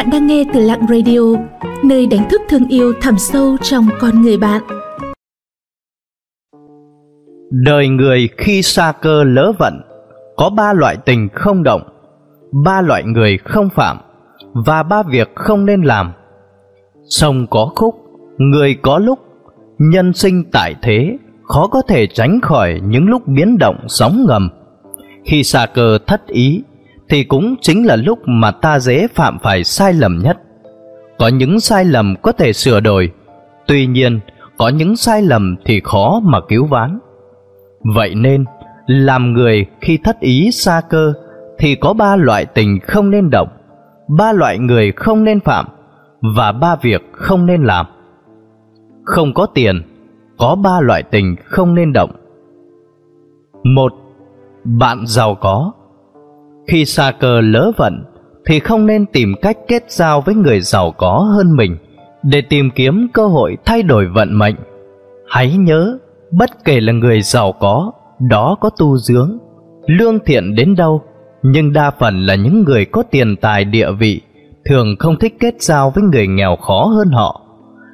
Bạn đang nghe từ Lặng Radio, nơi đánh thức thương yêu thẳm sâu trong con người bạn. Đời người khi xa cơ lỡ vận có ba loại tình không động, ba loại người không phạm và ba việc không nên làm. Sông có khúc, người có lúc, nhân sinh tại thế khó có thể tránh khỏi những lúc biến động sóng ngầm. Khi xa cơ thất ý thì cũng chính là lúc mà ta dễ phạm phải sai lầm nhất. Có những sai lầm có thể sửa đổi, tuy nhiên có những sai lầm thì khó mà cứu vãn. Vậy nên, làm người khi thất ý xa cơ thì có ba loại tình không nên động, ba loại người không nên phạm và ba việc không nên làm. Không có tiền, có ba loại tình không nên động. Một, bạn giàu có. Khi xa cơ lỡ vận thì không nên tìm cách kết giao với người giàu có hơn mình để tìm kiếm cơ hội thay đổi vận mệnh. Hãy nhớ, bất kể là người giàu có, đó có tu dưỡng, lương thiện đến đâu, nhưng đa phần là những người có tiền tài địa vị, thường không thích kết giao với người nghèo khó hơn họ.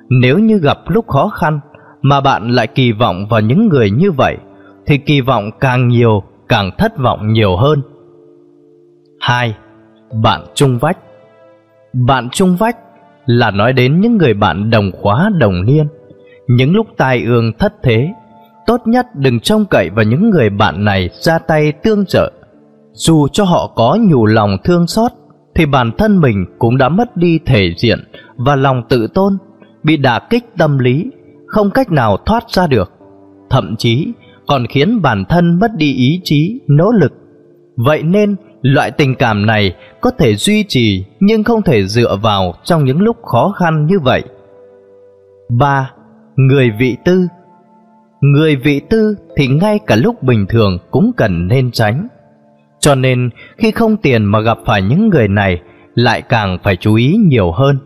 Nếu như gặp lúc khó khăn mà bạn lại kỳ vọng vào những người như vậy, thì kỳ vọng càng nhiều càng thất vọng nhiều hơn. 2. Bạn chung vách Bạn chung vách là nói đến những người bạn đồng khóa đồng niên. Những lúc tai ương thất thế, tốt nhất đừng trông cậy vào những người bạn này ra tay tương trợ. Dù cho họ có nhủ lòng thương xót, thì bản thân mình cũng đã mất đi thể diện và lòng tự tôn, bị đả kích tâm lý, không cách nào thoát ra được. Thậm chí còn khiến bản thân mất đi ý chí, nỗ lực. Vậy nên Loại tình cảm này có thể duy trì nhưng không thể dựa vào trong những lúc khó khăn như vậy. 3. Người vị tư Người vị tư thì ngay cả lúc bình thường cũng cần nên tránh. Cho nên, khi không tiền mà gặp phải những người này, lại càng phải chú ý nhiều hơn.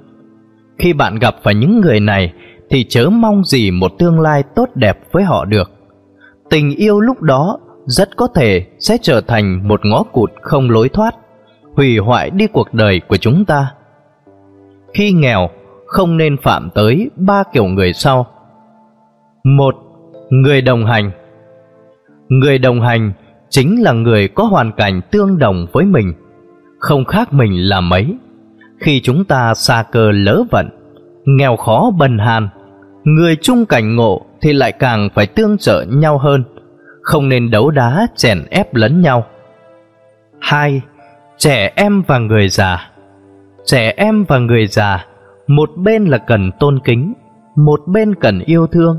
Khi bạn gặp phải những người này, thì chớ mong gì một tương lai tốt đẹp với họ được. Tình yêu lúc đó rất có thể sẽ trở thành một ngõ cụt không lối thoát, hủy hoại đi cuộc đời của chúng ta. Khi nghèo, không nên phạm tới ba kiểu người sau. Một, người đồng hành. Người đồng hành chính là người có hoàn cảnh tương đồng với mình, không khác mình là mấy. Khi chúng ta xa cơ lỡ vận, nghèo khó bần hàn, người chung cảnh ngộ thì lại càng phải tương trợ nhau hơn không nên đấu đá chèn ép lẫn nhau. 2. Trẻ em và người già Trẻ em và người già, một bên là cần tôn kính, một bên cần yêu thương.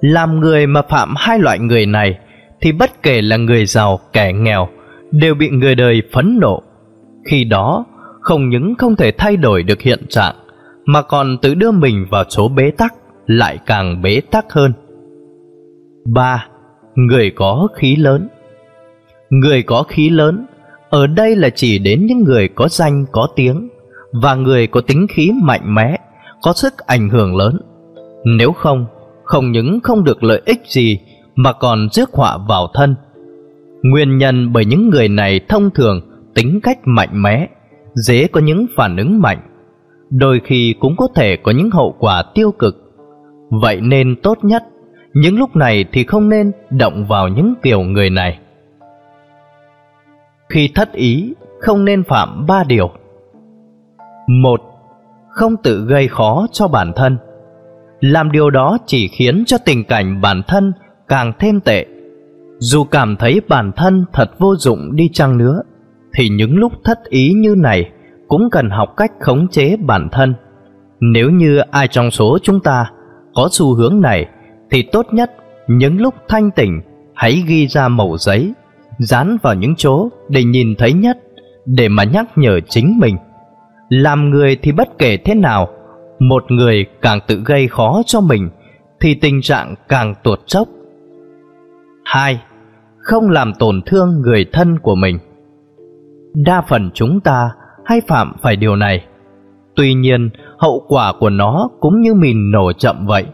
Làm người mà phạm hai loại người này, thì bất kể là người giàu kẻ nghèo, đều bị người đời phẫn nộ. Khi đó, không những không thể thay đổi được hiện trạng, mà còn tự đưa mình vào chỗ bế tắc, lại càng bế tắc hơn. 3 người có khí lớn. Người có khí lớn ở đây là chỉ đến những người có danh có tiếng và người có tính khí mạnh mẽ, có sức ảnh hưởng lớn. Nếu không, không những không được lợi ích gì mà còn rước họa vào thân. Nguyên nhân bởi những người này thông thường tính cách mạnh mẽ, dễ có những phản ứng mạnh, đôi khi cũng có thể có những hậu quả tiêu cực. Vậy nên tốt nhất những lúc này thì không nên động vào những kiểu người này. Khi thất ý, không nên phạm ba điều. Một, không tự gây khó cho bản thân. Làm điều đó chỉ khiến cho tình cảnh bản thân càng thêm tệ. Dù cảm thấy bản thân thật vô dụng đi chăng nữa, thì những lúc thất ý như này cũng cần học cách khống chế bản thân. Nếu như ai trong số chúng ta có xu hướng này thì tốt nhất những lúc thanh tỉnh hãy ghi ra mẩu giấy, dán vào những chỗ để nhìn thấy nhất, để mà nhắc nhở chính mình. Làm người thì bất kể thế nào, một người càng tự gây khó cho mình thì tình trạng càng tuột dốc. Hai, không làm tổn thương người thân của mình. Đa phần chúng ta hay phạm phải điều này. Tuy nhiên, hậu quả của nó cũng như mìn nổ chậm vậy.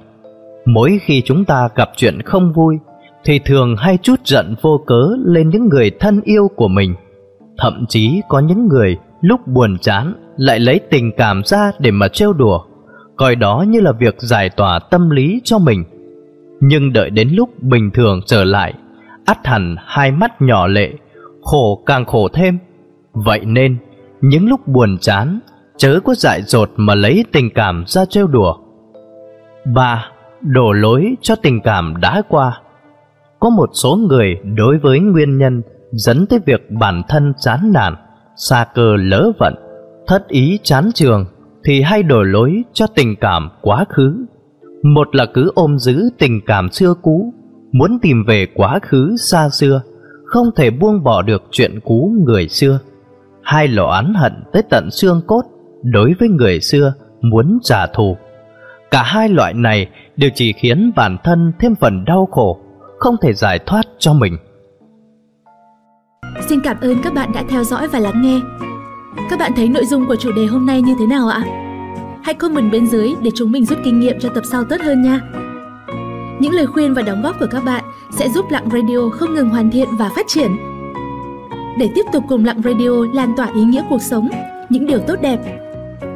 Mỗi khi chúng ta gặp chuyện không vui Thì thường hay chút giận vô cớ lên những người thân yêu của mình Thậm chí có những người lúc buồn chán lại lấy tình cảm ra để mà trêu đùa, coi đó như là việc giải tỏa tâm lý cho mình. Nhưng đợi đến lúc bình thường trở lại, ắt hẳn hai mắt nhỏ lệ, khổ càng khổ thêm. Vậy nên, những lúc buồn chán, chớ có dại dột mà lấy tình cảm ra trêu đùa. ba Đổ lỗi cho tình cảm đã qua Có một số người đối với nguyên nhân dẫn tới việc bản thân chán nản, xa cơ lỡ vận, thất ý chán trường thì hay đổ lỗi cho tình cảm quá khứ. Một là cứ ôm giữ tình cảm xưa cũ, muốn tìm về quá khứ xa xưa, không thể buông bỏ được chuyện cũ người xưa. Hai là oán hận tới tận xương cốt đối với người xưa muốn trả thù. Cả hai loại này đều chỉ khiến bản thân thêm phần đau khổ, không thể giải thoát cho mình. Xin cảm ơn các bạn đã theo dõi và lắng nghe. Các bạn thấy nội dung của chủ đề hôm nay như thế nào ạ? Hãy comment bên dưới để chúng mình rút kinh nghiệm cho tập sau tốt hơn nha. Những lời khuyên và đóng góp của các bạn sẽ giúp Lặng Radio không ngừng hoàn thiện và phát triển. Để tiếp tục cùng Lặng Radio lan tỏa ý nghĩa cuộc sống, những điều tốt đẹp,